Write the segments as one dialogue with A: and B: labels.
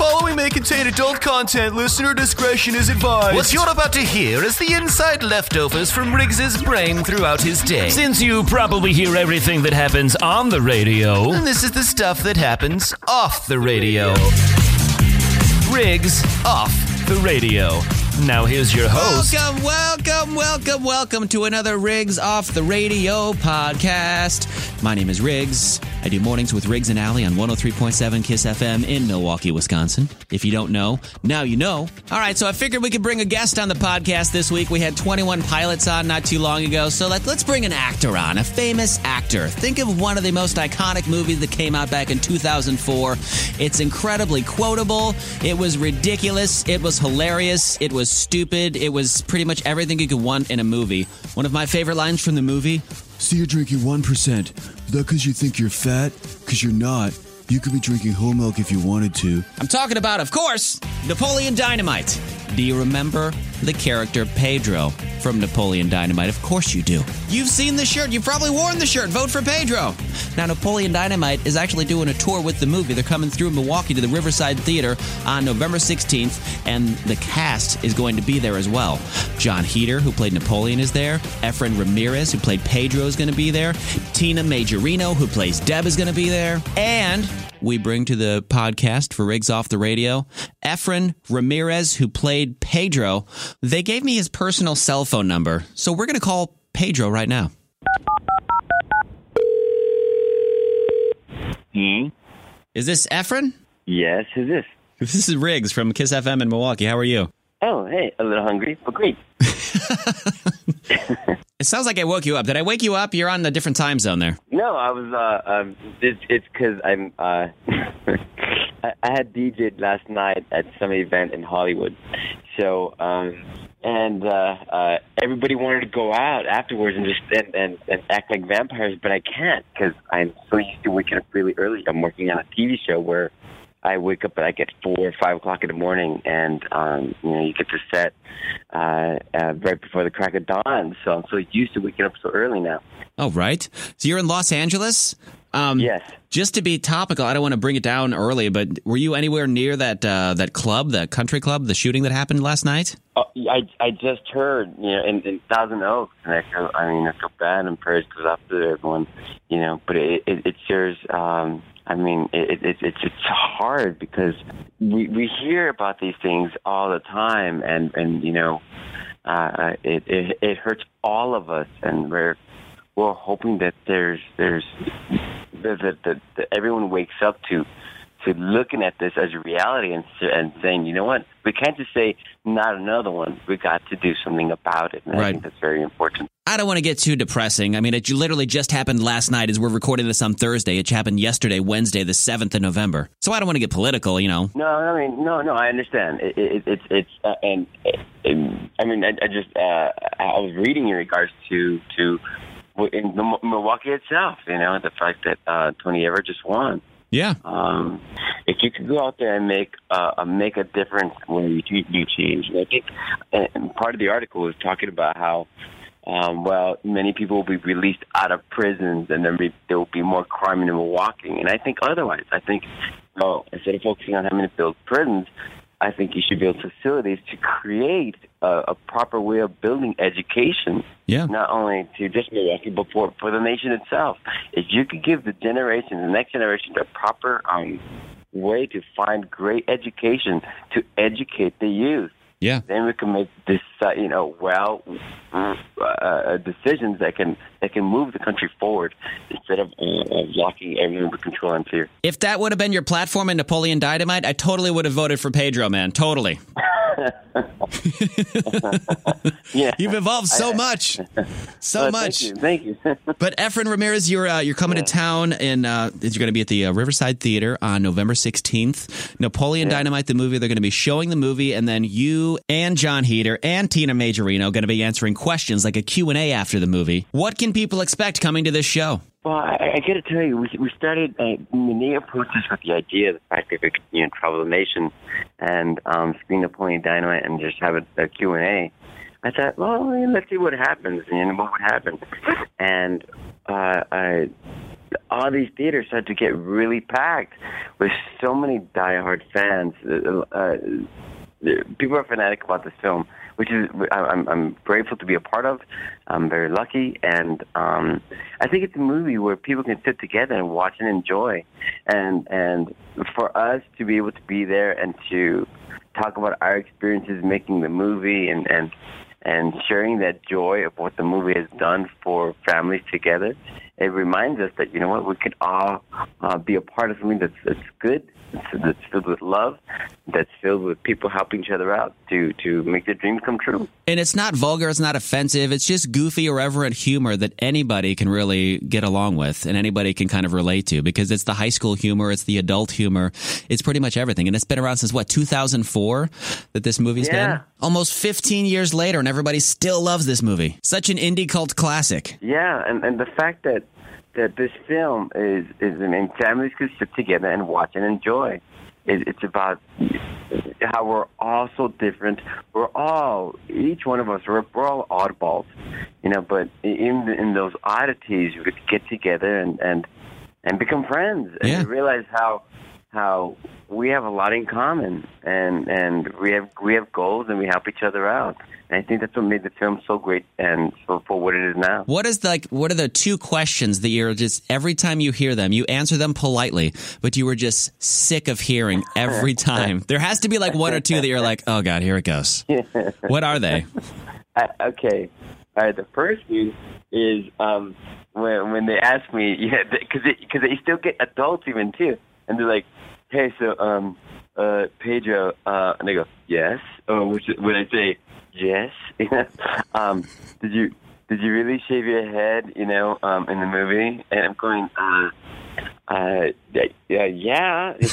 A: following may contain adult content. Listener discretion is advised.
B: What you're about to hear is the inside leftovers from Riggs's brain throughout his day.
C: Since you probably hear everything that happens on the radio,
B: And this is the stuff that happens off the radio. Riggs off the radio. Now here's your host.
D: Welcome, welcome, welcome, welcome to another Riggs Off the Radio podcast. My name is Riggs. I do mornings with Riggs and Alley on 103.7 Kiss FM in Milwaukee, Wisconsin. If you don't know, now you know. All right, so I figured we could bring a guest on the podcast this week. We had 21 pilots on not too long ago, so let, let's bring an actor on, a famous actor. Think of one of the most iconic movies that came out back in 2004. It's incredibly quotable. It was ridiculous. It was hilarious. It was stupid. It was pretty much everything you could want in a movie. One of my favorite lines from the movie
E: So you're drinking 1%. Is that because you think you're fat? Because you're not. You could be drinking whole milk if you wanted to.
D: I'm talking about, of course, Napoleon Dynamite. Do you remember the character Pedro from Napoleon Dynamite? Of course you do. You've seen the shirt. You've probably worn the shirt. Vote for Pedro. Now, Napoleon Dynamite is actually doing a tour with the movie. They're coming through Milwaukee to the Riverside Theater on November 16th, and the cast is going to be there as well. Jon Heder, who played Napoleon, is there. Efren Ramirez, who played Pedro, is going to be there. Tina Majorino, who plays Deb, is going to be there. And we bring to the podcast for Riggs Off the Radio. Efren Ramirez, who played Pedro, they gave me his personal cell phone number. So we're going to call Pedro right now.
F: Hmm?
D: Is this Efren?
F: Yes, who's this?
D: This is Riggs from Kiss FM in Milwaukee. How are you?
F: Oh, hey, a little hungry, but great.
D: It sounds like I woke you up. Did I wake you up? You're on a different time zone there.
F: No, I was. Uh, um, it's it's because I'm. Uh, I, I had DJed last night at some event in Hollywood, so um, and uh, uh, everybody wanted to go out afterwards and just and, and, and act like vampires, but I can't because I'm so used to waking up really early. I'm working on a TV show where I wake up at like at four or five o'clock in the morning, and um, you know you get to set uh, uh, right before the crack of dawn. So I'm so used to waking up so early now.
D: Oh, right. So you're in Los Angeles? Um,
F: Yes.
D: Just to be topical, I don't want to bring it down early, but were you anywhere near that uh, that club, that country club, the shooting that happened last night?
F: Oh, I I just heard you know in, in Thousand Oaks, and I feel I mean I feel bad and prayers goes out to everyone, you know. But it it, it shares. Um, I mean, it, it it's it's hard because we we hear about these things all the time, and and you know, uh, it it it hurts all of us, and we're we're hoping that there's there's that, that, that, that everyone wakes up to to looking at this as a reality and and saying, you know what, we can't just say not another one. We got to do something about it, and I think that's very important.
D: I don't want to get too depressing. I mean, it literally just happened last night as we're recording this on Thursday. It happened yesterday, Wednesday, the 7th of November. So I don't want to get political, you know.
F: No, I mean, no, no, I understand. It, it, it's it's uh, and, and I mean, I, I just uh, I was reading in regards to to in Milwaukee itself. You know, the fact that uh, Tony Everett just won.
D: Yeah.
F: um, if you could go out there and make uh, uh, make a difference when you do change. I think and part of the article was talking about how. Um, well, many people will be released out of prisons, and there, be, there will be more crime in Milwaukee. And I think otherwise. I think, well, instead of focusing on having to build prisons, I think you should build facilities to create a, a proper way of building education
D: Yeah.
F: not only to just Milwaukee, but for, for the nation itself. If you could give the generation, the next generation, the proper um, way to find great education to educate the youth,
D: Yeah.
F: then we can make this, uh, you know, well uh, decisions that can that can move the country forward instead of, uh, locking everyone with control and fear.
D: If that would have been your platform in Napoleon Dynamite, I totally would have voted for Pedro, man. Totally.
F: Yeah,
D: You've evolved so much. So much.
F: Thank you. Thank you.
D: But Efren Ramirez, you're uh, you're coming to town, and uh, you're going to be at the uh, Riverside Theater on November 16th. Napoleon Dynamite, the movie. They're going to be showing the movie, and then you and Jon Heder and Tina Majorino are going to be answering questions like a Q and A after the movie. What can people expect coming to this show?
F: Well, I, I got to tell you, we, we started, uh, they approached us with the idea, of the fact that we could, you know, travel nation and um, screen Napoleon Dynamite and just have a, a Q&A, I thought, well, let's see what happens and what would happen. And uh, I, all these theaters started to get really packed with so many diehard fans. Uh, uh, people are fanatic about this film, which is I'm, I'm grateful to be a part of. I'm very lucky, and um, I think it's a movie where people can sit together and watch and enjoy. And and for us to be able to be there and to talk about our experiences making the movie and and and sharing that joy of what the movie has done for families together, it reminds us that you know what we can all uh, be a part of something that's that's good, that's filled with love, that's filled with people helping each other out to to make their dreams come true.
D: And it's not vulgar, it's not offensive. It's just goofy, irreverent humor that anybody can really get along with and anybody can kind of relate to because it's the high school humor, it's the adult humor, it's pretty much everything. And it's been around since what 2004 that this movie's
F: Yeah.
D: been. Almost 15 years later, and everybody still loves this movie. Such an indie cult classic.
F: Yeah, and and the fact that that this film is is I mean families can sit together and watch and enjoy. It, it's about how we're all so different. We're all each one of us we're, we're all oddballs, you know. But in in those oddities, we could get together and and and become friends and
D: Yeah.
F: realize how how we have a lot in common and and we have we have goals and we help each other out. And I think that's what made the film so great and for, for what it is now.
D: What is like? What are the two questions that you're just every time you hear them, you answer them politely, but you were just sick of hearing every time. There has to be like one or two that you're like, oh god, here it goes. What are they?
F: Okay. All right. The first one is um, when when they ask me, yeah, because because they still get adults even too, and they're like, "Hey, so um, uh, Pedro," uh, and they go, "Yes," or which I say yes, um, did you did you really shave your head? You know, um, in the movie, and I'm going, uh, uh, yeah, yeah.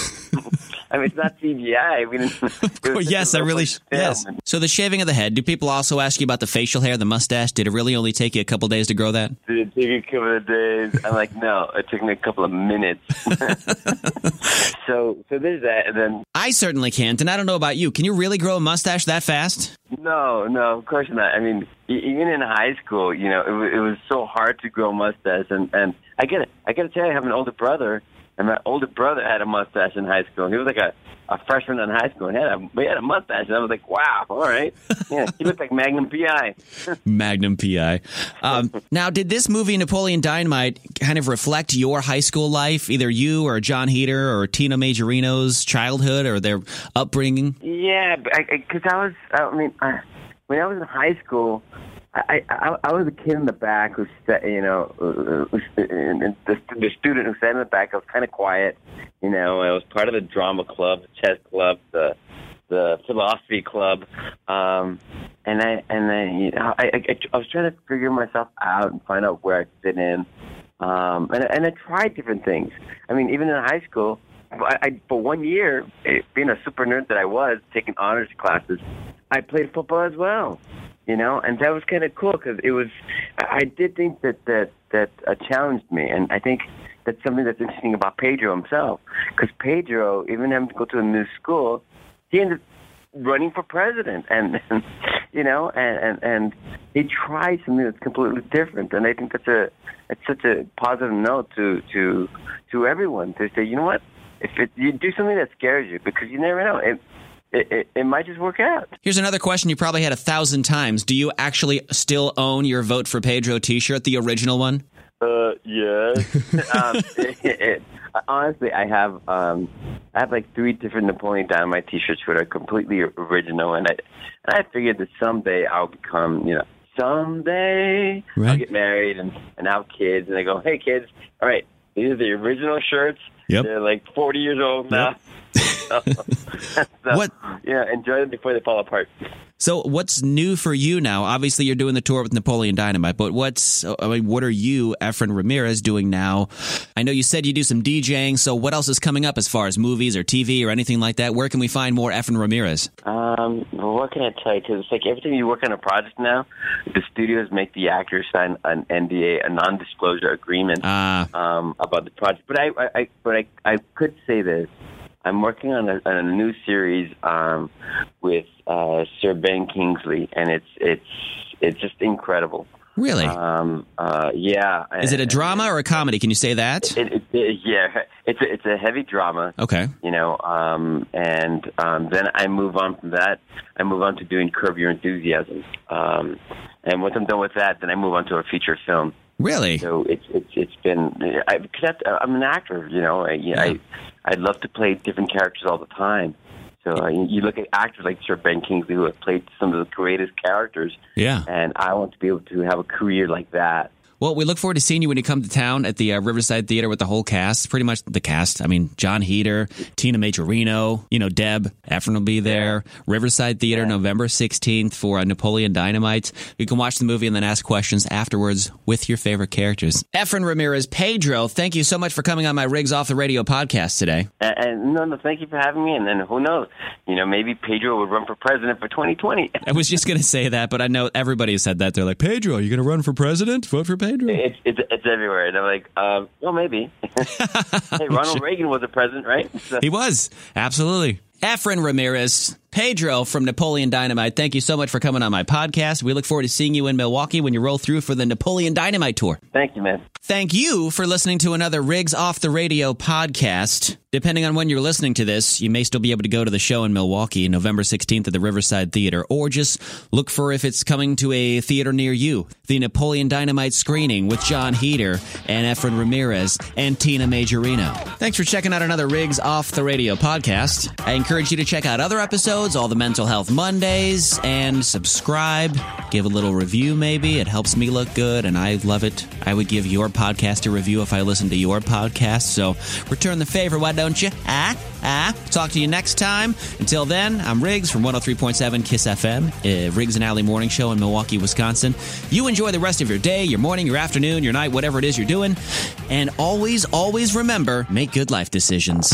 F: I mean, it's not CGI. We didn't, it
D: yes, I really. Yes. So the shaving of the head. Do people also ask you about the facial hair, the mustache? Did it really only take you a couple days to grow that?
F: Did it take you a couple of days? I'm like, no, it took me a couple of minutes. so, so there's that, and then
D: I certainly can't, and I don't know about you. Can you really grow a mustache that fast?
F: no, no, of course not. I mean, even in high school, you know, it, it was so hard to grow a mustache, and and I get it. I got to tell you, I have an older brother, and my older brother had a mustache in high school. He was like a a freshman in high school, and he had a he had a mustache, and I was like, wow, all right, yeah, he looked like Magnum PI.
D: Magnum PI. Um, now, did this movie Napoleon Dynamite kind of reflect your high school life, either you or Jon Heder or Tina Majorino's childhood or their upbringing?
F: Yeah, because I, 'cause I was. I mean, I, when I was in high school, I, I I was a kid in the back who sat, you know, uh, and the, the student who sat in the back. I was kind of quiet, you know. I was part of the drama club, the chess club, the the philosophy club, um, and I and I, you know, I, I I was trying to figure myself out and find out where I fit in. Um, and and I tried different things. I mean, even in high school, I, I for one year, eh, being a super nerd that I was, taking honors classes, I played football as well. You know, and that was kind of cool because it was. I did think that that that uh, challenged me, and I think that's something that's interesting about Pedro himself. Because Pedro, even having to go to a new school, he ended running for president, and, you know, and, and and he tried something that's completely different, and I think that's a it's such a positive note to to to everyone to say, you know what, if it, you do something that scares you, because you never know, it it, it, it might just work out.
D: Here's another question you probably had a thousand times. Do you actually still own your Vote for Pedro t shirt, the original one?
F: Uh, yes. um, honestly, I have um, I have like three different Napoleon Dynamite T-shirts that are completely original, and I and I figured that someday I'll become, you know, someday I'll get married and and have kids, and I go, hey kids, all right, these are the original shirts.
D: Yep.
F: They're like 40 years old now. so,
D: What-
F: Yeah, enjoy them before they fall apart.
D: So, what's new for you now? Obviously, you're doing the tour with Napoleon Dynamite, but what's I mean, what are you, Efren Ramirez, doing now? I know you said you do some DJing, so what else is coming up as far as movies or TV or anything like that? Where can we find more Efren Ramirez?
F: Um, what can I tell you? Because it's like every time you work on a project now, the studios make the actors sign an NDA, a non-disclosure agreement
D: Ah.
F: um, about the project. But I, I, I but I, I could say this: I'm working on a, on a new series um, with uh, Sir Ben Kingsley, and it's it's it's just incredible.
D: Really?
F: Um, uh, yeah.
D: Is it a drama or a comedy? Can you say that?
F: It, it, it, yeah, it's a, it's a heavy drama.
D: Okay.
F: You know, um, and um, then I move on from that. I move on to doing Curb Your Enthusiasm. Um, and once I'm done with that, then I move on to a feature film.
D: Really?
F: So it's it's it's been I, because that's, I'm an actor, you know. I,
D: Yeah.
F: I I'd love to play different characters all the time. So uh, you you look at actors like Sir Ben Kingsley who have played some of the greatest characters,
D: Yeah.
F: and I want to be able to have a career like that.
D: Well, we look forward to seeing you when you come to town at the uh, Riverside Theater with the whole cast. Pretty much the cast. I mean, Jon Heder, Tina Majorino, you know, Deb Efren will be there. Riverside Theater, November 16th for uh, Napoleon Dynamite. You can watch the movie and then ask questions afterwards with your favorite characters. Efren Ramirez, Pedro, thank you so much for coming on my Riggs Off the Radio podcast today.
F: And, and no, no, thank you for having me. And then who knows? You know, maybe Pedro would run for president for 2020.
D: I was just going to say that, but I know everybody has said that. They're like, Pedro, are you going to run for president? Vote for Pedro.
F: It's it's it's everywhere, and I'm like, um, well, maybe. hey, Ronald Reagan was a president, right? So,
D: He was. Absolutely. Efren Ramirez, Pedro from Napoleon Dynamite, thank you so much for coming on my podcast. We look forward to seeing you in Milwaukee when you roll through for the Napoleon Dynamite Tour.
F: thank you, man.
D: Thank you for listening to another Riggs Off the Radio podcast. Depending on when you're listening to this, you may still be able to go to the show in Milwaukee, November 16th at the Riverside Theater, or just look for if it's coming to a theater near you. The Napoleon Dynamite screening with Jon Heder and Efren Ramirez and Tina Majorino. Thanks for checking out another Riggs Off the Radio podcast. I encourage you to check out other episodes, all the Mental Health Mondays, and subscribe. Give a little review, maybe. It helps me look good, and I love it. I would give your podcast a review if I listened to your podcast. So return the favor, why don't you? Ah, ah. Talk to you next time. Until then, I'm Riggs from 103.7 Kiss FM, uh, Riggs and Alley Morning Show in Milwaukee, Wisconsin. You enjoy the rest of your day, your morning, your afternoon, your night, whatever it is you're doing. And always, always remember make good life decisions.